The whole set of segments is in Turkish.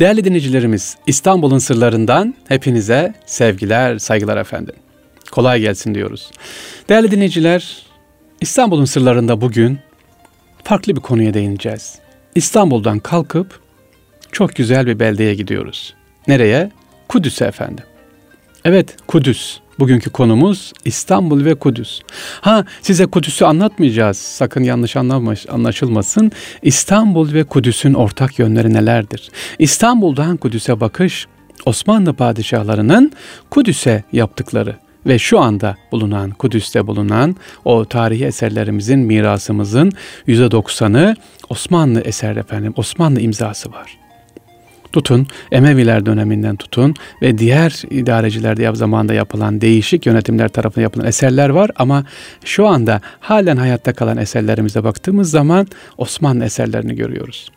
Değerli dinleyicilerimiz, İstanbul'un sırlarından hepinize sevgiler, saygılar efendim. Kolay gelsin diyoruz. Değerli dinleyiciler, İstanbul'un sırlarında bugün farklı bir konuya değineceğiz. İstanbul'dan kalkıp çok güzel bir beldeye gidiyoruz. Nereye? Kudüs'e efendim. Evet, Kudüs. Bugünkü konumuz İstanbul ve Kudüs. Ha size Kudüs'ü anlatmayacağız. Sakın yanlış anlaşılmasın. İstanbul ve Kudüs'ün ortak yönleri nelerdir? İstanbul'dan Kudüs'e bakış Osmanlı padişahlarının Kudüs'e yaptıkları ve şu anda bulunan Kudüs'te bulunan o tarihi eserlerimizin mirasımızın %90'ı Osmanlı eser efendim Osmanlı imzası var tutun, Emeviler döneminden tutun ve diğer idarecilerde zamanında yapılan değişik yönetimler tarafından yapılan eserler var ama şu anda halen hayatta kalan eserlerimize baktığımız zaman Osmanlı eserlerini görüyoruz.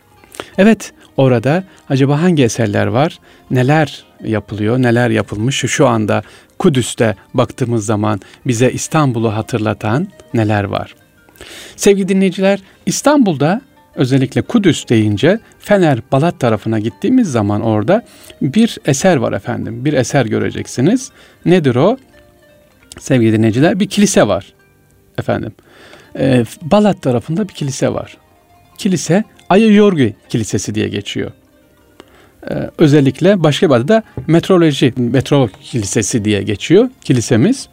Evet, orada acaba hangi eserler var? Neler yapılıyor? Neler yapılmış? Şu anda Kudüs'te baktığımız zaman bize İstanbul'u hatırlatan neler var? Sevgili dinleyiciler, İstanbul'da özellikle Kudüs deyince Fener Balat tarafına gittiğimiz zaman orada bir eser var efendim. Bir eser göreceksiniz. Nedir o? Sevgili dinleyiciler bir kilise var efendim. Ee, Balat tarafında bir kilise var. Kilise Ayı Yorgi Kilisesi diye geçiyor. Ee, özellikle başka bir adı da Metroloji, Metro Kilisesi diye geçiyor kilisemiz.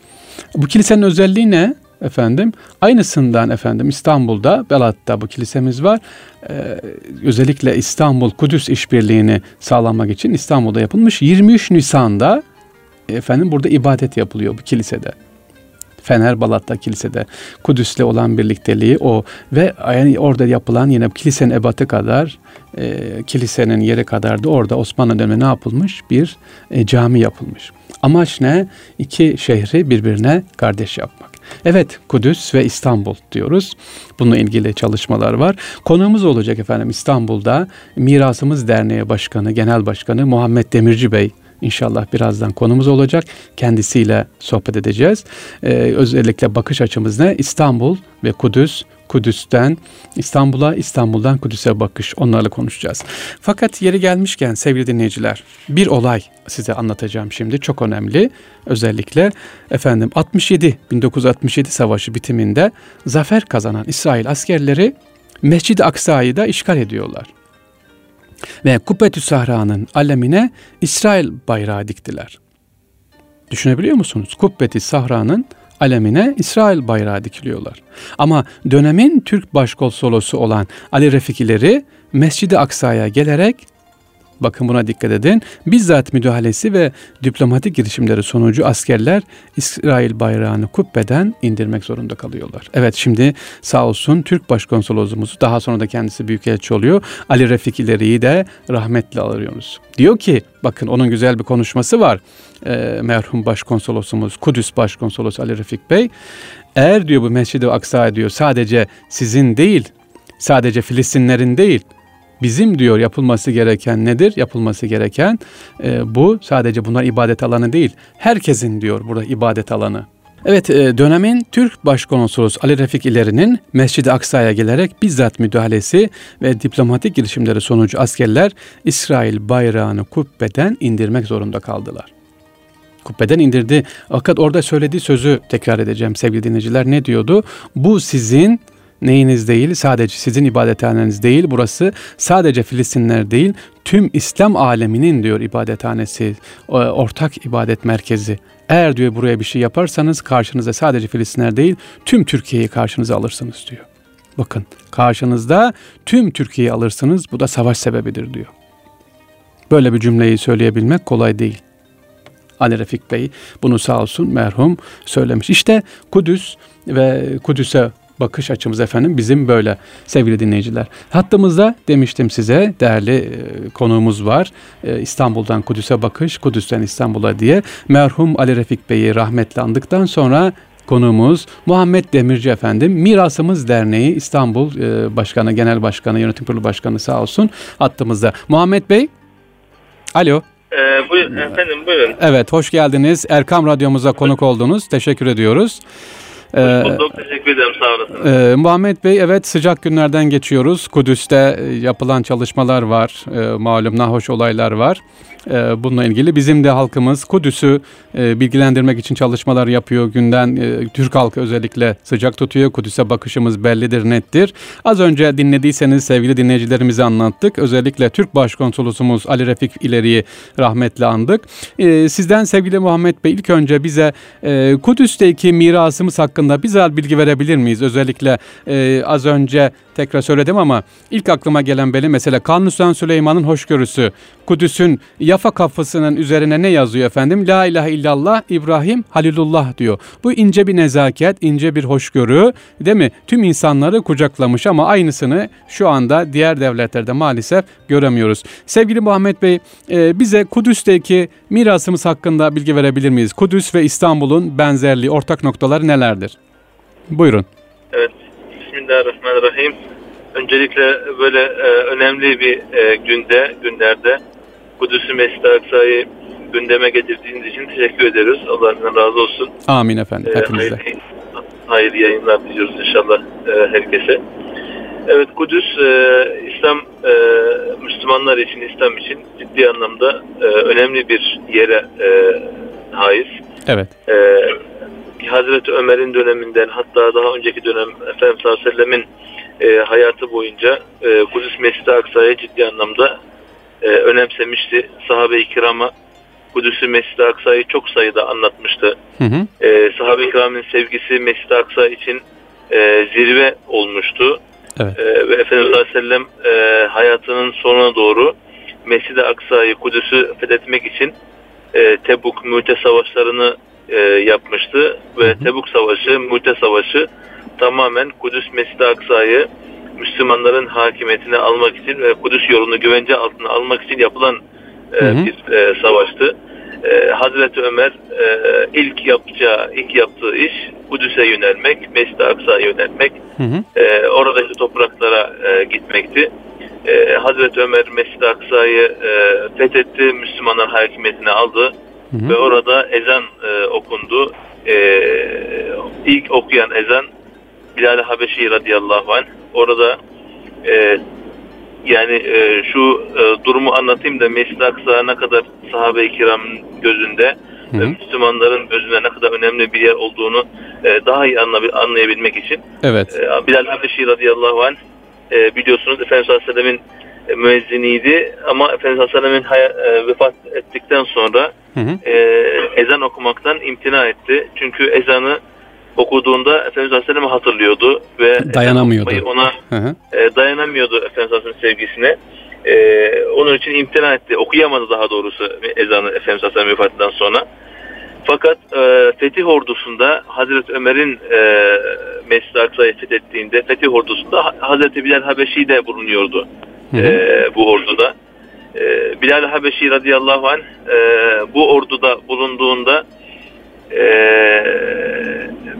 Bu kilisenin özelliği ne? Efendim. Aynısından efendim İstanbul'da Belat'ta bu kilisemiz var. Ee, özellikle İstanbul Kudüs işbirliğini sağlamak için İstanbul'da yapılmış 23 Nisan'da efendim burada ibadet yapılıyor bu kilisede. Fener Balat'ta kilisede Kudüs'le olan birlikteliği o ve yani orada yapılan yine kilisenin ebatı kadar e, kilisenin yeri kadar da orada Osmanlı döneminde ne yapılmış? Bir e, cami yapılmış. Amaç ne? İki şehri birbirine kardeş yapmak. Evet Kudüs ve İstanbul diyoruz. Bununla ilgili çalışmalar var. Konuğumuz olacak efendim İstanbul'da Mirasımız Derneği Başkanı, Genel Başkanı Muhammed Demirci Bey İnşallah birazdan konumuz olacak. Kendisiyle sohbet edeceğiz. Ee, özellikle bakış açımız ne? İstanbul ve Kudüs Kudüs'ten İstanbul'a, İstanbul'dan Kudüs'e bakış onlarla konuşacağız. Fakat yeri gelmişken sevgili dinleyiciler bir olay size anlatacağım şimdi çok önemli. Özellikle efendim 67 1967 savaşı bitiminde zafer kazanan İsrail askerleri Mescid-i Aksa'yı da işgal ediyorlar. Ve Kubbetü Sahra'nın alemine İsrail bayrağı diktiler. Düşünebiliyor musunuz? Kubbeti Sahra'nın alemine İsrail bayrağı dikiliyorlar. Ama dönemin Türk başkonsolosu olan Ali Refikileri Mescid-i Aksa'ya gelerek bakın buna dikkat edin. Bizzat müdahalesi ve diplomatik girişimleri sonucu askerler İsrail bayrağını kubbeden indirmek zorunda kalıyorlar. Evet şimdi sağ olsun Türk başkonsolosumuz daha sonra da kendisi büyükelçi oluyor. Ali Refik İleri'yi de rahmetle alıyoruz. Diyor ki bakın onun güzel bir konuşması var. E, merhum başkonsolosumuz Kudüs başkonsolosu Ali Refik Bey. Eğer diyor bu Mescid-i Aksa diyor sadece sizin değil sadece Filistinlerin değil Bizim diyor yapılması gereken nedir? Yapılması gereken e, bu sadece bunlar ibadet alanı değil. Herkesin diyor burada ibadet alanı. Evet e, dönemin Türk Başkonsolos Ali Refik İleri'nin Mescid-i Aksa'ya gelerek bizzat müdahalesi ve diplomatik girişimleri sonucu askerler İsrail bayrağını kubbeden indirmek zorunda kaldılar. Kubbeden indirdi. Fakat orada söylediği sözü tekrar edeceğim sevgili dinleyiciler. Ne diyordu? Bu sizin neyiniz değil, sadece sizin ibadethaneniz değil, burası sadece Filistinler değil, tüm İslam aleminin diyor ibadethanesi, ortak ibadet merkezi. Eğer diyor buraya bir şey yaparsanız karşınıza sadece Filistinler değil, tüm Türkiye'yi karşınıza alırsınız diyor. Bakın karşınızda tüm Türkiye'yi alırsınız, bu da savaş sebebidir diyor. Böyle bir cümleyi söyleyebilmek kolay değil. Ali Refik Bey bunu sağ olsun merhum söylemiş. İşte Kudüs ve Kudüs'e bakış açımız efendim bizim böyle sevgili dinleyiciler. Hattımızda demiştim size değerli e, konuğumuz var. E, İstanbul'dan Kudüs'e bakış, Kudüs'ten İstanbul'a diye. Merhum Ali Refik Bey'i rahmetle andıktan sonra konuğumuz Muhammed Demirci efendim. Mirasımız Derneği İstanbul e, Başkanı, Genel Başkanı, Yönetim Kurulu Başkanı sağ olsun hattımızda. Muhammed Bey, alo. Ee, buyurun efendim buyurun. Evet hoş geldiniz. Erkam Radyomuza konuk oldunuz. Teşekkür ediyoruz. Ee, bulduk. Teşekkür ederim. Sağ olasın. E, Muhammed Bey evet sıcak günlerden geçiyoruz. Kudüs'te e, yapılan çalışmalar var. E, malum nahoş olaylar var. E, bununla ilgili bizim de halkımız Kudüs'ü e, bilgilendirmek için çalışmalar yapıyor. Günden e, Türk halkı özellikle sıcak tutuyor. Kudüs'e bakışımız bellidir, nettir. Az önce dinlediyseniz sevgili dinleyicilerimize anlattık. Özellikle Türk Başkonsolosumuz Ali Refik İleri'yi rahmetle andık. E, sizden sevgili Muhammed Bey ilk önce bize e, Kudüs'teki mirasımız hakkında bize bilgi verebilir miyiz? Özellikle e, az önce tekrar söyledim ama ilk aklıma gelen benim mesela Kanuni Süleyman'ın hoşgörüsü. Kudüs'ün Yafa kafasının üzerine ne yazıyor efendim? La ilahe illallah İbrahim Halilullah diyor. Bu ince bir nezaket, ince bir hoşgörü değil mi? Tüm insanları kucaklamış ama aynısını şu anda diğer devletlerde maalesef göremiyoruz. Sevgili Muhammed Bey e, bize Kudüs'teki mirasımız hakkında bilgi verebilir miyiz? Kudüs ve İstanbul'un benzerliği, ortak noktaları nelerdir? Buyurun. Bismillahirrahmanirrahim. Öncelikle böyle e, önemli bir e, günde, günlerde Kudüs'ü Mescid-i Aksa'yı gündeme getirdiğiniz için teşekkür ederiz. Allah razı olsun. Amin efendim. E, Hepinize. Hayırlı, hayırlı yayınlar diliyoruz inşallah e, herkese. Evet Kudüs e, İslam e, Müslümanlar için, İslam için ciddi anlamda e, önemli bir yere e, haiz. Evet. E, Hazreti Ömer'in döneminden hatta daha önceki dönem Efendimiz sallallahu aleyhi ve sellemin e, hayatı boyunca e, Kudüs Mescid-i Aksa'ya ciddi anlamda e, önemsemişti. Sahabe-i kirama Kudüs'ü Mescid-i Aksa'yı çok sayıda anlatmıştı. Hı hı. E, Sahabe-i kiramın sevgisi Mescid-i Aksa için e, zirve olmuştu. Evet. E, ve Efendimiz sallallahu aleyhi ve sellem e, hayatının sonuna doğru Mescid-i Aksa'yı Kudüs'ü fethetmek için e, Tebuk, Müte savaşlarını e, yapmıştı. Ve. Tebuk Savaşı, Müte Savaşı tamamen Kudüs Mescid-i Aksa'yı Müslümanların hakimiyetini almak için ve Kudüs yolunu güvence altına almak için yapılan e, hı hı. bir e, savaştı. E, Hazreti Ömer e, ilk yapacağı, ilk yaptığı iş Kudüs'e yönelmek, Mescid-i Aksa'ya yönelmek, hı hı. E, oradaki topraklara e, gitmekti. E, Hazreti Ömer Mescid-i Aksa'yı e, fethetti, Müslümanlar hakimiyetini aldı hı hı. ve orada ezan e, okundu. E, ilk okuyan ezan Bilal-i Habeşi radıyallahu anh orada e, yani e, şu e, durumu anlatayım da Mescid-i Aksa ne kadar sahabe-i kiram gözünde ve Müslümanların gözünde ne kadar önemli bir yer olduğunu e, daha iyi anlayabilmek için. Evet. E, Bilal Habeşi radıyallahu anh e, biliyorsunuz Efendimiz sallallahu müezziniydi ama Efendimiz sallallahu aleyhi ve sellem e, vefat ettikten sonra hı hı. E, ezan okumaktan imtina etti. Çünkü ezanı okuduğunda Efendimiz Aleyhisselam'ı hatırlıyordu ve dayanamıyordu. Ona hı hı. E, dayanamıyordu Efendimiz Aleyhisselam'ın sevgisine. E, onun için imtina etti. Okuyamadı daha doğrusu ezanı Efendimiz Aleyhisselam vefatından sonra. Fakat e, Fetih ordusunda Hazreti Ömer'in e, Mescid-i Aksa'yı fethettiğinde Fetih ordusunda Hazreti Bilal Habeşi de bulunuyordu hı hı. E, bu orduda. E, Bilal Habeşi radıyallahu anh e, bu orduda bulunduğunda e,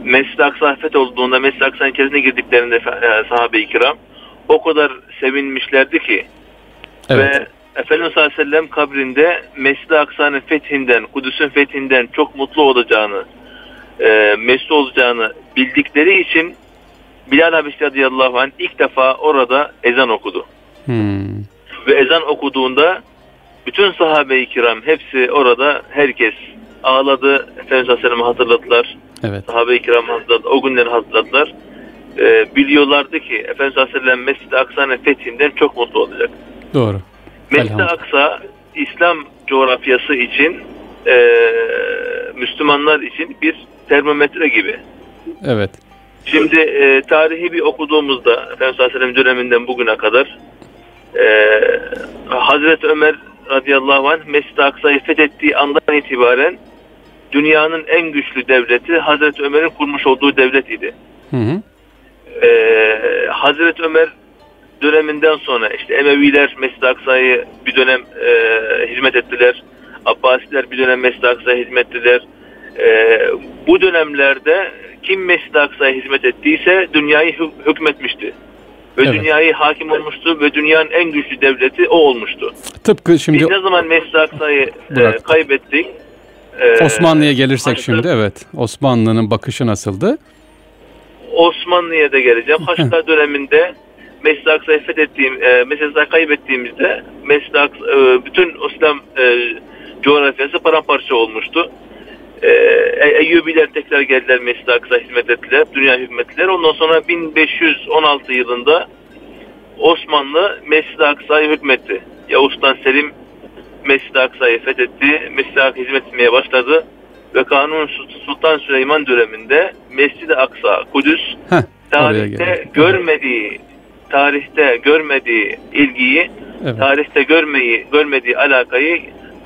Mescid-i Aksa olduğunda Mescid-i Aksa'nın içerisine girdiklerinde e, sahabe-i kiram o kadar sevinmişlerdi ki evet. ve Efendimiz sallallahu aleyhi ve sellem kabrinde Mescid-i Aksa'nın fethinden, Kudüs'ün fethinden çok mutlu olacağını, e, mesut olacağını bildikleri için Bilal Habeşi radıyallahu anh ilk defa orada ezan okudu. Hmm. Ve ezan okuduğunda bütün sahabe-i kiram hepsi orada herkes ağladı. Efendimiz Aleyhisselam'ı hatırladılar. Evet. Sahabe-i kiram hatırladılar. O günleri hatırladılar. Ee, biliyorlardı ki Efendimiz Aleyhisselam Mescid-i Aksa'nın fethinden çok mutlu olacak. Doğru. Mescid-i Aksa İslam coğrafyası için e, Müslümanlar için bir termometre gibi. Evet. Şimdi e, tarihi bir okuduğumuzda Efendimiz Aleyhisselam döneminden bugüne kadar e, Hazreti Ömer radıyallahu anh Mescid-i Aksa'yı fethettiği andan itibaren dünyanın en güçlü devleti Hazreti Ömer'in kurmuş olduğu devlet idi. Hı hı. Ee, Hazreti Ömer döneminden sonra işte Emeviler Mescid-i Aksa'yı bir dönem e, hizmet ettiler. Abbasiler bir dönem Mescid-i Aksa'ya hizmet ettiler. E, bu dönemlerde kim Mescid-i Aksa'ya hizmet ettiyse dünyayı hükmetmişti. Ve evet. dünyayı hakim olmuştu ve dünyanın en güçlü devleti o olmuştu. Tıpkı şimdi... Biz ne zaman Mescid-i Aksa'yı e, kaybettik ee, Osmanlı'ya gelirsek hani, şimdi evet. Osmanlı'nın bakışı nasıldı? Osmanlı'ya da geleceğim. Haçlılar döneminde Mescid-i Aksa'yı fethettiğim, e, Mescid-i kaybettiğimizde Mescid e, bütün İslam e, coğrafyası paramparça olmuştu. E, e Eyyubiler tekrar geldiler Mescid-i hizmet ettiler, dünya hükmettiler. Ondan sonra 1516 yılında Osmanlı Mescid-i Aksa'yı hükmetti. Yavuz Sultan Selim Mescid-i Aksa'yı fethetti, Mescid-i Aksa hizmet etmeye başladı ve Kanun Sultan Süleyman döneminde Mescid-i Aksa, Kudüs Heh, tarihte görmediği tarihte görmediği ilgiyi, evet. tarihte görmeyi görmediği alakayı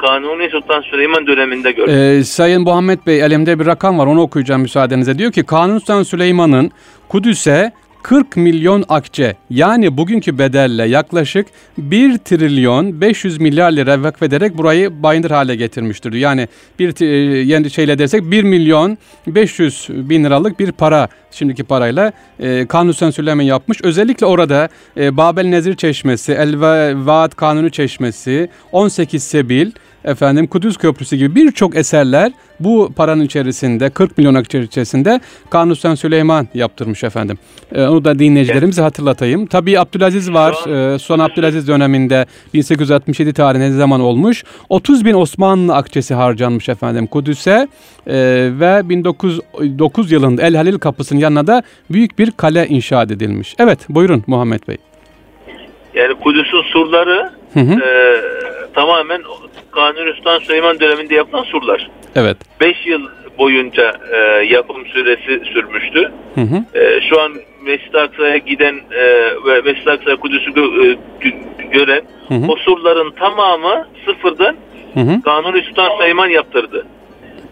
Kanuni Sultan Süleyman döneminde gördü. Ee, Sayın Muhammed Bey elimde bir rakam var onu okuyacağım müsaadenizle. Diyor ki Kanuni Sultan Süleyman'ın Kudüs'e 40 milyon akçe yani bugünkü bedelle yaklaşık 1 trilyon 500 milyar lira vakfederek burayı bayındır hale getirmiştir. Yani bir e, yeni şeyle dersek 1 milyon 500 bin liralık bir para şimdiki parayla e, Kanuni Süleyman yapmış. Özellikle orada e, Babel Nezir Çeşmesi, El Vaat Kanuni Çeşmesi, 18 Sebil, efendim Kudüs Köprüsü gibi birçok eserler bu paranın içerisinde 40 milyon içerisinde Kanuni Sultan Süleyman yaptırmış efendim. Ee, onu da dinleyicilerimize evet. hatırlatayım. Tabii Abdülaziz var. Ee, son Abdülaziz döneminde 1867 tarihinde zaman olmuş. 30 bin Osmanlı akçesi harcanmış efendim Kudüs'e ee, ve 1909 yılında El Halil kapısının yanına da büyük bir kale inşa edilmiş. Evet buyurun Muhammed Bey. Yani Kudüs'ün surları hı hı. E, tamamen Kanuni Sultan Süleyman döneminde yapılan surlar. Evet. 5 yıl boyunca e, yapım süresi sürmüştü. Hı hı. E, şu an Mescid-i Aksa'ya giden e, ve Mescid-i Aksa'ya Kudüs'ü gö, e, gören hı hı. o surların tamamı sıfırdan hı hı. Kanuni Sultan Süleyman yaptırdı.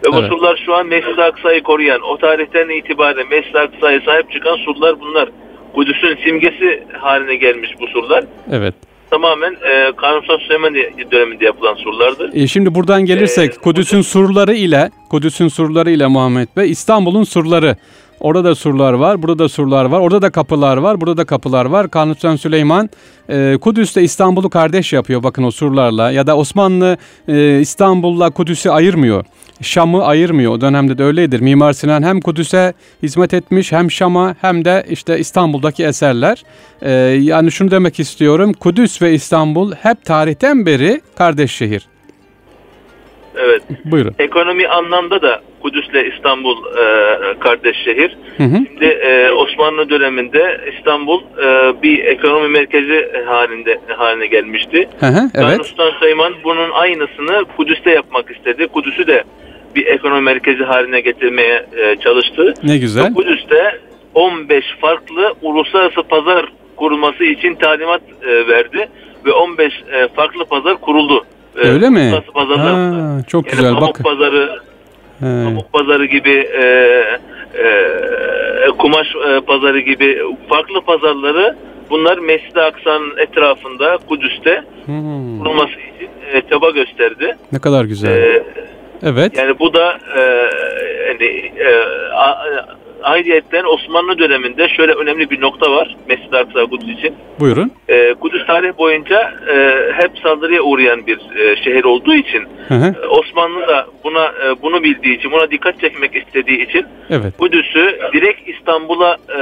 Ve evet. bu surlar şu an Mescid-i Aksa'yı koruyan, o tarihten itibaren Mescid-i Aksa'ya sahip çıkan surlar bunlar. Kudüs'ün simgesi haline gelmiş bu surlar. Evet tamamen e, Kanuni Süleyman döneminde yapılan surlardır. E, şimdi buradan gelirsek ee, Kudüs'ün surları ile Kudüs'ün surları ile Muhammed Bey İstanbul'un surları Orada da surlar var, burada da surlar var, orada da kapılar var, burada da kapılar var. Kanuni Süleyman e, Kudüs'te İstanbul'u kardeş yapıyor bakın o surlarla ya da Osmanlı e, İstanbul'la Kudüs'ü ayırmıyor. Şam'ı ayırmıyor. O dönemde de öyledir. Mimar Sinan hem Kudüs'e hizmet etmiş hem Şam'a hem de işte İstanbul'daki eserler. Ee, yani şunu demek istiyorum. Kudüs ve İstanbul hep tarihten beri kardeş şehir. Evet. Buyurun. Ekonomi anlamda da Kudüs'le İstanbul e, kardeş şehir. Hı hı. Şimdi e, Osmanlı döneminde İstanbul e, bir ekonomi merkezi halinde haline gelmişti. Hı hı, evet. Sultan Süleyman bunun aynısını Kudüs'te yapmak istedi. Kudüs'ü de bir ekonomi merkezi haline getirmeye e, çalıştı. Ne güzel. Kudüs'te 15 farklı uluslararası pazar kurulması için talimat e, verdi ve 15 e, farklı pazar kuruldu. E, Öyle mi? Ha, çok yani güzel. Pamuk Bak. pazarı, He. pamuk pazarı gibi, e, e, kumaş e, pazarı gibi farklı pazarları bunlar Mescid-i Aksa'nın etrafında Kudüs'te hmm. kurulması için e, çaba gösterdi. Ne kadar güzel. E, Evet. Yani bu da e, yani, e, a, ayrıyetten Osmanlı döneminde şöyle önemli bir nokta var Mescid-i Aksa Kudüs için. Buyurun. E, Kudüs tarih boyunca e, hep saldırıya uğrayan bir e, şehir olduğu için hı hı. E, Osmanlı da buna e, bunu bildiği için buna dikkat çekmek istediği için evet. Kudüs'ü direkt İstanbul'a e,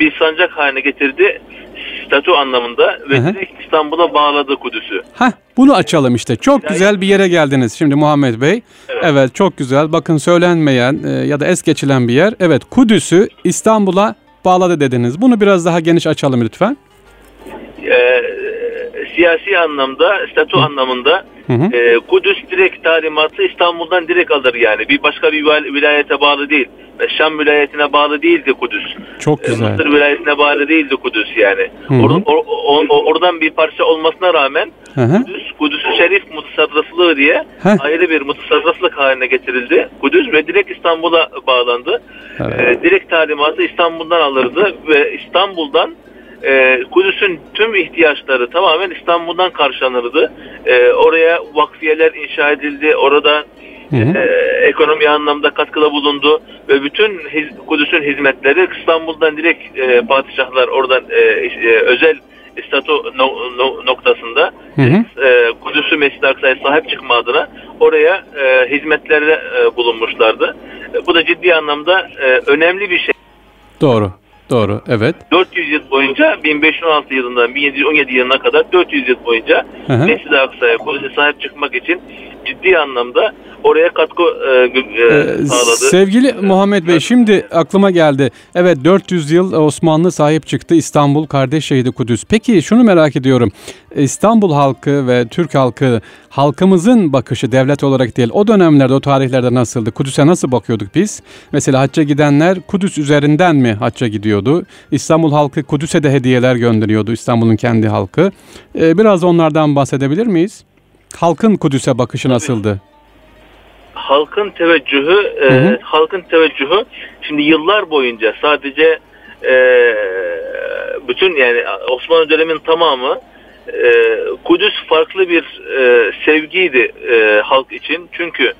bir sancak haline getirdi statü anlamında ve Hı-hı. direkt İstanbul'a bağladı Kudüs'ü. Heh, bunu açalım işte. Çok yani, güzel bir yere geldiniz şimdi Muhammed Bey. Evet, evet çok güzel. Bakın söylenmeyen e, ya da es geçilen bir yer. Evet Kudüs'ü İstanbul'a bağladı dediniz. Bunu biraz daha geniş açalım lütfen. Ee, siyasi anlamda, statü Hı. anlamında Hı hı. E, Kudüs direkt talimatı İstanbul'dan direkt alır yani. Bir başka bir vilayete bağlı değil. Şam vilayetine bağlı değildi Kudüs. Çok ee, güzel. Mısır vilayetine bağlı değildi Kudüs yani. Or, or, or, oradan bir parça olmasına rağmen hı hı. Kudüs, Kudüs-ü Şerif mutasarrıflığı diye Heh. ayrı bir mutasarrıflık haline getirildi. Kudüs ve direkt İstanbul'a bağlandı. Evet. Ee, direkt talimatı İstanbul'dan alırdı ve İstanbul'dan e, Kudüs'ün tüm ihtiyaçları tamamen İstanbul'dan karşılanırdı. E, oraya vakfiyeler inşa edildi. Orada Hı hı. E, ekonomi anlamda katkıda bulundu ve bütün hiz, Kudüs'ün hizmetleri İstanbul'dan direkt e, padişahlar oradan e, e, özel statü no, no, noktasında hı hı. E, Kudüs'ü Mescid-i Aksa'ya sahip çıkma adına oraya e, hizmetlerde e, bulunmuşlardı. E, bu da ciddi anlamda e, önemli bir şey. Doğru. Doğru, evet. 400 yıl boyunca 1516 yılından 1717 yılına kadar 400 yıl boyunca Mescid-i Aksa'ya sahip çıkmak için ciddi anlamda oraya katkı e, e, sağladı. Sevgili Muhammed Bey şimdi aklıma geldi. Evet 400 yıl Osmanlı sahip çıktı İstanbul kardeş şehidi Kudüs. Peki şunu merak ediyorum. İstanbul halkı ve Türk halkı halkımızın bakışı devlet olarak değil o dönemlerde o tarihlerde nasıldı? Kudüs'e nasıl bakıyorduk biz? Mesela hacca gidenler Kudüs üzerinden mi hacca gidiyordu? İstanbul halkı Kudüs'e de hediyeler gönderiyordu İstanbul'un kendi halkı. Ee, biraz onlardan bahsedebilir miyiz? Halkın Kudüs'e bakışı nasıldı? Halkın teveccühü e, hı hı. halkın teveccühü şimdi yıllar boyunca sadece e, bütün yani Osmanlı dönemin tamamı e, Kudüs farklı bir e, sevgiydi e, halk için. Çünkü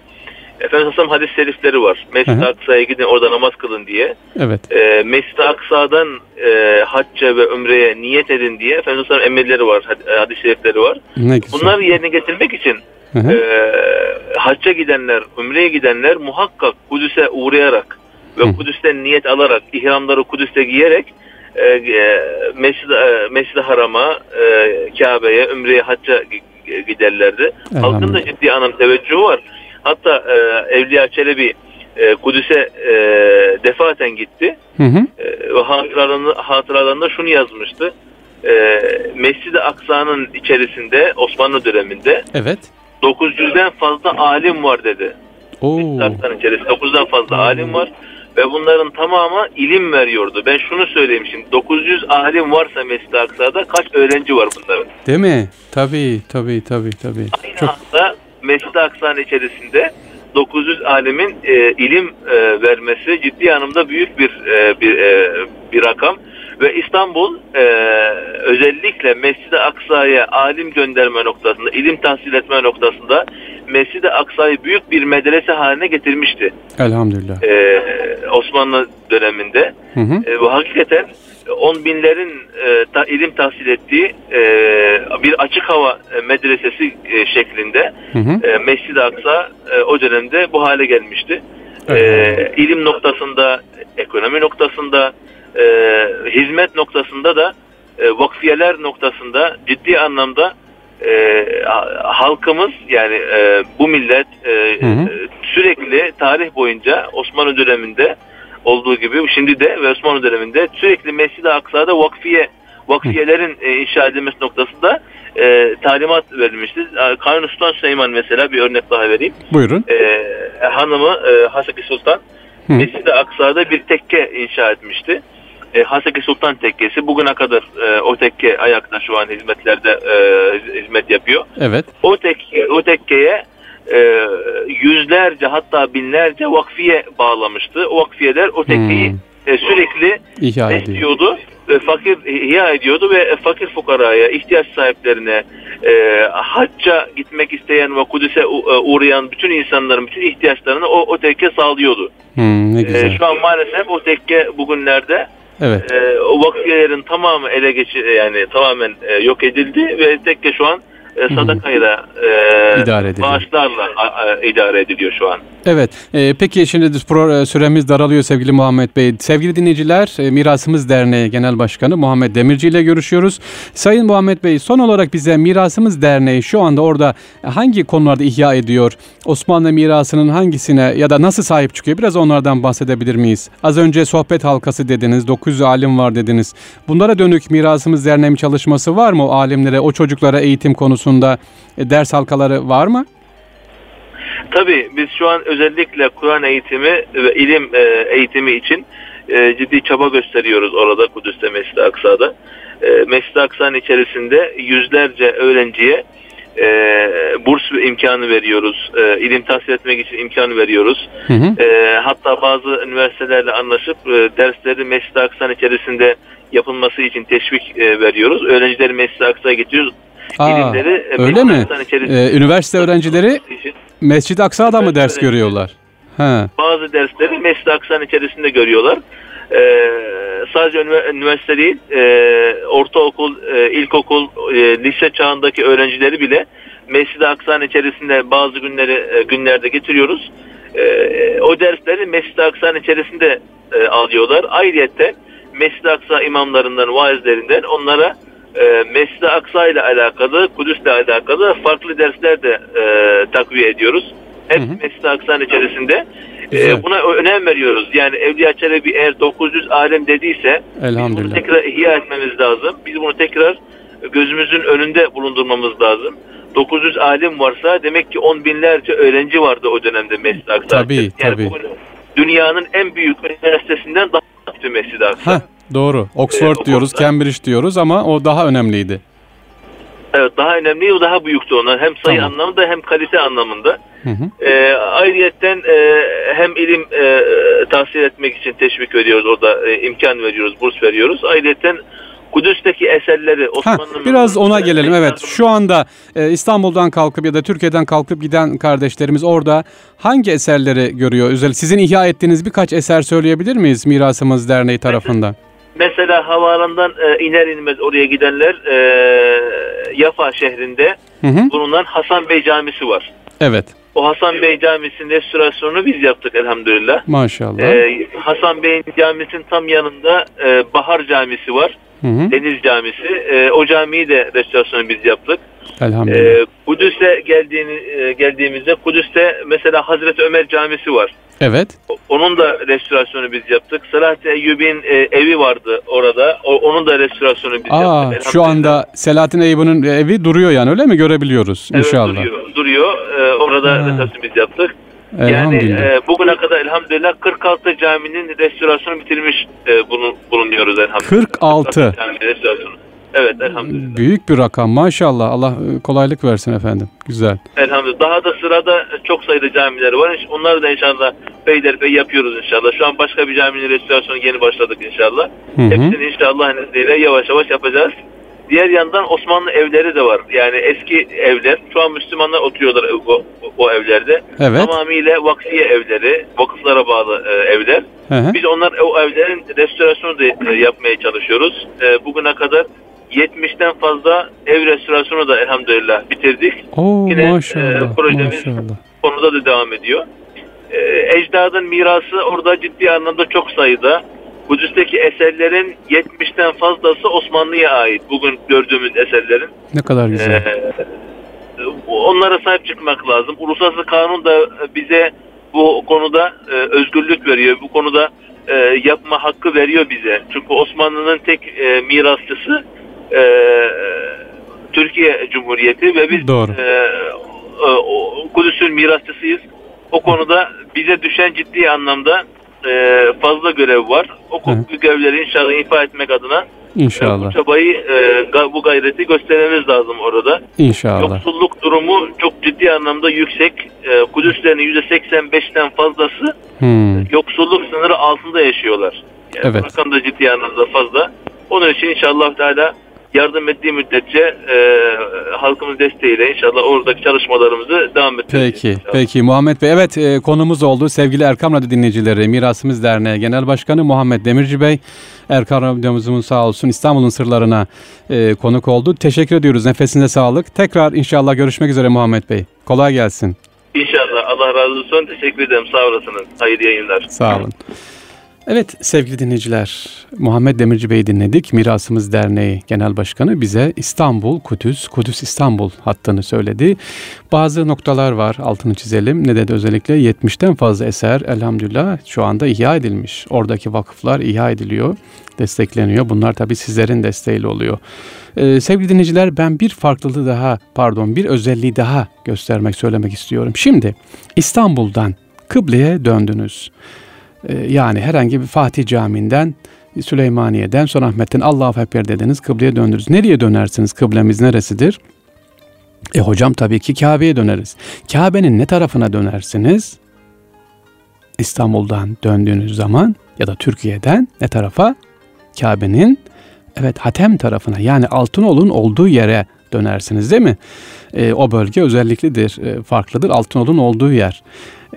Efendimiz Aleyhisselam hadis serifleri var. Mescid-i Aksa'ya gidin orada namaz kılın diye. Evet. E, Mescid-i Aksa'dan e, hacca ve ömreye niyet edin diye Efendimiz Aleyhisselam emirleri var. Hadis serifleri var. Ne güzel. Bunları yerine getirmek için Hı hı. E, hacca gidenler, umreye gidenler muhakkak Kudüs'e uğrayarak ve hı. Kudüs'ten niyet alarak, ihramları Kudüs'te giyerek e, e Mescid-i e, Mescid Haram'a, e, Kabe'ye, Ümre'ye, Hacca giderlerdi. Halkın da ciddi anlam teveccühü var. Hatta e, Evliya Çelebi e, Kudüs'e e, defaten gitti. Hı hı. E, ve hatıralarında, hatıralarında şunu yazmıştı. E, Mescid-i Aksa'nın içerisinde Osmanlı döneminde evet. 900'den fazla alim var dedi. Oo. İçerisinde 900'den fazla alim var ve bunların tamamı ilim veriyordu. Ben şunu söyleyeyim şimdi 900 alim varsa Mescid-i Aksa'da kaç öğrenci var bunların? Değil mi? Tabii tabii tabii tabii. Aynı Çok... anda Mescid-i Aksa'nın içerisinde 900 alimin e, ilim e, vermesi ciddi anlamda büyük bir e, bir e, bir rakam ve İstanbul e, özellikle Mescid-i Aksa'ya alim gönderme noktasında, ilim tahsil etme noktasında Mescid-i Aksa'yı büyük bir medrese haline getirmişti. Elhamdülillah. E, Osmanlı döneminde. Hı hı. E, bu hakikaten on binlerin e, ta, ilim tahsil ettiği e, bir açık hava medresesi e, şeklinde hı hı. E, Mescid-i Aksa e, o dönemde bu hale gelmişti. E, evet. E, ilim noktasında, ekonomi noktasında, e, hizmet noktasında da e, vakfiyeler noktasında ciddi anlamda e, halkımız yani e, bu millet e, hı hı. sürekli tarih boyunca Osmanlı döneminde olduğu gibi şimdi de ve Osmanlı döneminde sürekli Mescid-i Aksa'da vakfiye vakfiyelerin e, inşa edilmesi noktasında e, talimat verilmişti. Kanuni Sultan Süleyman mesela bir örnek daha vereyim. Buyurun. E, hanımı e, Haseki Sultan Mescid-i Aksa'da bir tekke inşa etmişti e, Haseki Sultan Tekkesi bugüne kadar e, o tekke ayakta şu an hizmetlerde e, hizmet yapıyor. Evet. O tekke o tekkeye e, yüzlerce hatta binlerce vakfiye bağlamıştı. O vakfiyeler o tekkeyi hmm. e, sürekli İhya besliyordu. Ve fakir ihya ediyordu ve fakir fukaraya, ihtiyaç sahiplerine, e, hacca gitmek isteyen ve Kudüs'e e, uğrayan bütün insanların bütün ihtiyaçlarını o, o tekke sağlıyordu. Hmm, ne güzel. E, şu an maalesef o tekke bugünlerde Evet. E, o vakfiyelerin tamamı ele geçi yani tamamen e, yok edildi ve tekke şu an e, sadakayla e, idare ediliyor. bağışlarla a, idare ediliyor şu an. Evet. E, peki şimdi pro, süremiz daralıyor sevgili Muhammed Bey. Sevgili dinleyiciler, e, Mirasımız Derneği Genel Başkanı Muhammed Demirci ile görüşüyoruz. Sayın Muhammed Bey, son olarak bize Mirasımız Derneği şu anda orada hangi konularda ihya ediyor? Osmanlı mirasının hangisine ya da nasıl sahip çıkıyor? Biraz onlardan bahsedebilir miyiz? Az önce sohbet halkası dediniz, 900 alim var dediniz. Bunlara dönük Mirasımız Derneği çalışması var mı o alimlere, o çocuklara eğitim konusunda e, ders halkaları var mı? Tabii biz şu an özellikle Kur'an eğitimi ve ilim e, eğitimi için e, ciddi çaba gösteriyoruz orada Kudüs'te Mescid-i Aksa'da. Mescid-i Aksa'nın içerisinde yüzlerce öğrenciye e, burs imkanı veriyoruz. E, ilim tahsil etmek için imkanı veriyoruz. Hı hı. E, hatta bazı üniversitelerle anlaşıp e, dersleri Mescid-i Aksa'nın içerisinde yapılması için teşvik e, veriyoruz. Öğrencileri Mescid-i Aksa'ya getiriyoruz. Aa, ilimleri e, öyle mi? Ee, üniversite öğrencileri Mescid-i Aksa'da mı ders görüyorlar? Ha. Bazı dersleri Mescid-i Aksa'nın içerisinde görüyorlar. Ee, sadece üniversite değil, e, ortaokul, e, ilkokul, e, lise çağındaki öğrencileri bile Mescid-i Aksa'nın içerisinde bazı günleri e, günlerde getiriyoruz. E, o dersleri Mescid-i Aksa'nın içerisinde e, alıyorlar. Ayrıca Mescid-i Aksa imamlarından, vaizlerinden onlara e, Mescid-i Aksa ile alakalı, Kudüs ile alakalı farklı dersler de e, takviye ediyoruz. Hep Mescid-i Aksa'nın içerisinde. E, buna önem veriyoruz. Yani Evliya Çelebi eğer 900 alem dediyse biz bunu tekrar ihya etmemiz lazım. Biz bunu tekrar gözümüzün önünde bulundurmamız lazım. 900 alim varsa demek ki on binlerce öğrenci vardı o dönemde Mescid-i Aksa. Tabii, yani tabii. Dünyanın en büyük üniversitesinden daha büyük Mescid-i Aksa. Heh, doğru. Oxford ee, diyoruz, Cambridge diyoruz ama o daha önemliydi. Evet daha önemli o daha büyüktü onlar. Hem sayı tamam. anlamında hem kalite anlamında. Hı hı. E, ayrıyetten e, hem ilim e, tahsil etmek için teşvik veriyoruz orada e, imkan veriyoruz, burs veriyoruz. Ayrıyetten Kudüs'teki eserleri Osmanlı'nın... Biraz ona gelelim evet. Şu anda e, İstanbul'dan kalkıp ya da Türkiye'den kalkıp giden kardeşlerimiz orada hangi eserleri görüyor? Sizin ihya ettiğiniz birkaç eser söyleyebilir miyiz Mirasımız Derneği tarafından? Mesela havaalanından e, iner inmez oraya gidenler e, Yafa şehrinde hı hı. bulunan Hasan Bey Camisi var. Evet. O Hasan Bey Camisi'nin restorasyonunu biz yaptık elhamdülillah. Maşallah. Ee, Hasan Bey'in camisinin tam yanında e, Bahar Camisi var. Hı hı. Deniz Camisi. E, o camiyi de restorasyonu biz yaptık. Elhamdülillah. E, Kudüs'e geldiğini, e, geldiğimizde Kudüs'te mesela Hazreti Ömer Camisi var. Evet. Onun da restorasyonu biz yaptık. Selahattin Eyyubi'nin e, evi vardı orada. O, onun da restorasyonu biz Aa, yaptık. Şu anda Selahattin Eyyubi'nin evi duruyor yani öyle mi görebiliyoruz evet, inşallah? duruyor. duruyor. E, orada restorasyonu biz yaptık. Yani e, bugüne kadar elhamdülillah 46 caminin restorasyonu bitirmiş e, bulun, bulunuyoruz elhamdülillah. 46. 46 cami restorasyonu. Evet elhamdülillah. Büyük bir rakam maşallah. Allah e, kolaylık versin efendim. Güzel. Elhamdülillah. Daha da sırada çok sayıda camiler var. Onları da inşallah peyderpey yapıyoruz inşallah. Şu an başka bir caminin restorasyonu yeni başladık inşallah. Hı hı. Hepsini inşallah izniyle yavaş yavaş yapacağız. Diğer yandan Osmanlı evleri de var. Yani eski evler. Şu an Müslümanlar oturuyorlar o, o evlerde. Evet. Tamamıyla vakfiye evleri, vakıflara bağlı e, evler. Hı hı. Biz onlar o evlerin restorasyonu da e, yapmaya çalışıyoruz. E, bugüne kadar 70'ten fazla ev restorasyonu da elhamdülillah bitirdik. Oo, Yine maşallah, e, projemiz maşallah. konuda da devam ediyor. E, ecdadın mirası orada ciddi anlamda çok sayıda. Kudüs'teki eserlerin 70'ten fazlası Osmanlı'ya ait. Bugün gördüğümüz eserlerin. Ne kadar güzel. Ee, onlara sahip çıkmak lazım. Uluslararası kanun da bize bu konuda e, özgürlük veriyor. Bu konuda e, yapma hakkı veriyor bize. Çünkü Osmanlı'nın tek e, mirasçısı e, Türkiye Cumhuriyeti ve biz Doğru. E, e, Kudüs'ün mirasçısıyız. O konuda bize düşen ciddi anlamda e, fazla görev var. O Hı. görevleri inşallah ifa etmek adına İnşallah. E, bu çabayı, e, bu gayreti göstermemiz lazım orada. İnşallah. Yoksulluk durumu çok ciddi anlamda yüksek. E, Kudüslerin %85'ten fazlası hmm. yoksulluk sınırı altında yaşıyorlar. Yani evet. Rakam da ciddi anlamda fazla. Onun için inşallah Teala yardım ettiği müddetçe e, halkımız desteğiyle inşallah oradaki çalışmalarımızı devam ettireceğiz. Peki, inşallah. peki Muhammed Bey. Evet e, konumuz oldu sevgili Erkam Radyo dinleyicileri. Mirasımız Derneği Genel Başkanı Muhammed Demirci Bey. Erkam Radyomuzun sağ olsun İstanbul'un sırlarına e, konuk oldu. Teşekkür ediyoruz. Nefesine sağlık. Tekrar inşallah görüşmek üzere Muhammed Bey. Kolay gelsin. İnşallah. Allah razı olsun. Teşekkür ederim. Sağ olasınız. Hayırlı yayınlar. Sağ olun. Evet sevgili dinleyiciler, Muhammed Demirci Bey'i dinledik. Mirasımız Derneği Genel Başkanı bize İstanbul, Kudüs, Kudüs İstanbul hattını söyledi. Bazı noktalar var altını çizelim. Ne dedi özellikle 70'ten fazla eser elhamdülillah şu anda ihya edilmiş. Oradaki vakıflar ihya ediliyor, destekleniyor. Bunlar tabii sizlerin desteğiyle oluyor. Ee, sevgili dinleyiciler ben bir farklılığı daha pardon bir özelliği daha göstermek söylemek istiyorum. Şimdi İstanbul'dan kıbleye döndünüz. Ee, yani herhangi bir Fatih Camii'nden Süleymaniye'den sonra Ahmet'ten Allahu Ekber dediniz kıbleye döndünüz. Nereye dönersiniz? Kıblemiz neresidir? E hocam tabii ki Kabe'ye döneriz. Kabe'nin ne tarafına dönersiniz? İstanbul'dan döndüğünüz zaman ya da Türkiye'den ne tarafa? Kabe'nin evet Hatem tarafına yani Altınoluk'un olduğu yere dönersiniz değil mi? E, o bölge özelliklidir, e, farklıdır. Altınoluk'un olduğu yer.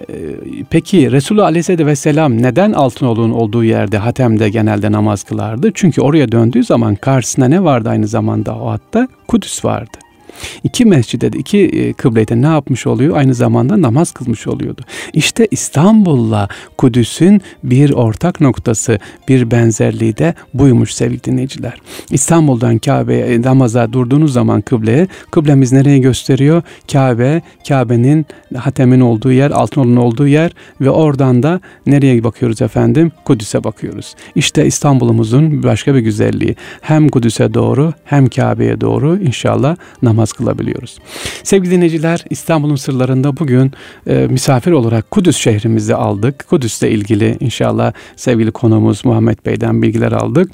Ee, peki Resulullah Aleyhisselatü Vesselam neden Altınoluk'un olduğu yerde Hatem'de genelde namaz kılardı? Çünkü oraya döndüğü zaman karşısına ne vardı aynı zamanda o hatta? Kudüs vardı. İki mescide de iki e, kıblede ne yapmış oluyor? Aynı zamanda namaz kılmış oluyordu. İşte İstanbul'la Kudüs'ün bir ortak noktası, bir benzerliği de buymuş sevgili dinleyiciler. İstanbul'dan Kabe'ye e, namaza durduğunuz zaman kıbleye, kıblemiz nereye gösteriyor? Kabe, Kabe'nin hatemin olduğu yer, altın olduğu yer ve oradan da nereye bakıyoruz efendim? Kudüs'e bakıyoruz. İşte İstanbul'umuzun başka bir güzelliği. Hem Kudüs'e doğru hem Kabe'ye doğru inşallah namaz kılabiliyoruz. Sevgili dinleyiciler İstanbul'un sırlarında bugün e, misafir olarak Kudüs şehrimizi aldık. Kudüs'le ilgili inşallah sevgili konuğumuz Muhammed Bey'den bilgiler aldık.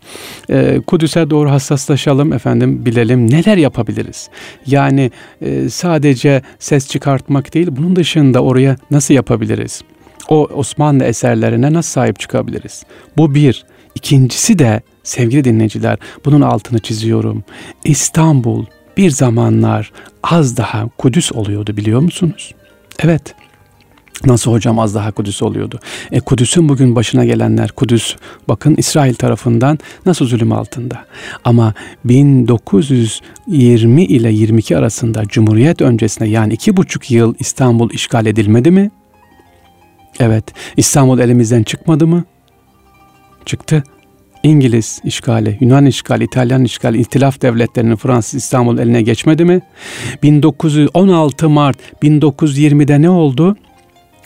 E, Kudüs'e doğru hassaslaşalım efendim bilelim neler yapabiliriz. Yani e, sadece ses çıkartmak değil bunun dışında oraya nasıl yapabiliriz? O Osmanlı eserlerine nasıl sahip çıkabiliriz? Bu bir. İkincisi de sevgili dinleyiciler bunun altını çiziyorum. İstanbul bir zamanlar az daha Kudüs oluyordu biliyor musunuz? Evet. Nasıl hocam az daha Kudüs oluyordu? E Kudüs'ün bugün başına gelenler Kudüs bakın İsrail tarafından nasıl zulüm altında. Ama 1920 ile 22 arasında Cumhuriyet öncesinde yani iki buçuk yıl İstanbul işgal edilmedi mi? Evet. İstanbul elimizden çıkmadı mı? Çıktı. İngiliz işgali, Yunan işgali, İtalyan işgali, İtilaf devletlerinin Fransız İstanbul eline geçmedi mi? 1916 Mart 1920'de ne oldu?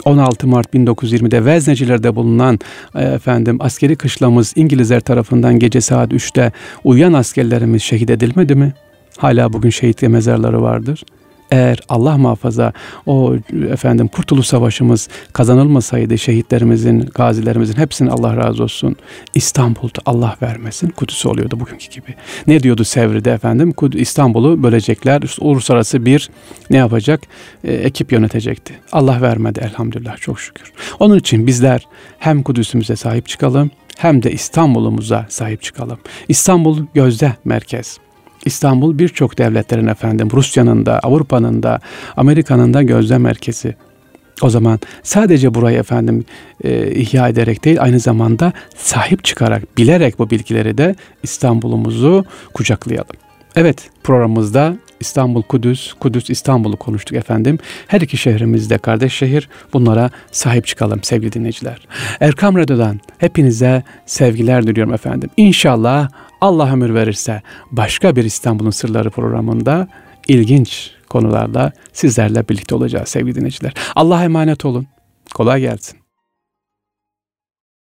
16 Mart 1920'de Vezneciler'de bulunan e, efendim askeri kışlamız İngilizler tarafından gece saat 3'te uyuyan askerlerimiz şehit edilmedi mi? Hala bugün şehit mezarları vardır eğer Allah muhafaza o efendim Kurtuluş Savaşımız kazanılmasaydı şehitlerimizin, gazilerimizin hepsinin Allah razı olsun. İstanbul'da Allah vermesin Kudüs oluyordu bugünkü gibi. Ne diyordu Sevri'de efendim? İstanbul'u bölecekler. Uluslararası bir ne yapacak? E, ekip yönetecekti. Allah vermedi elhamdülillah çok şükür. Onun için bizler hem Kudüs'ümüze sahip çıkalım hem de İstanbul'umuza sahip çıkalım. İstanbul gözde merkez. İstanbul birçok devletlerin efendim Rusya'nın da Avrupa'nın da Amerika'nın da gözlem merkezi. O zaman sadece burayı efendim e, ihya ederek değil aynı zamanda sahip çıkarak bilerek bu bilgileri de İstanbul'umuzu kucaklayalım. Evet programımızda İstanbul Kudüs, Kudüs İstanbul'u konuştuk efendim. Her iki şehrimiz de kardeş şehir. Bunlara sahip çıkalım sevgili dinleyiciler. Erkam Radyo'dan hepinize sevgiler diliyorum efendim. İnşallah Allah ömür verirse başka bir İstanbul'un Sırları programında ilginç konularda sizlerle birlikte olacağız sevgili dinleyiciler. Allah'a emanet olun. Kolay gelsin.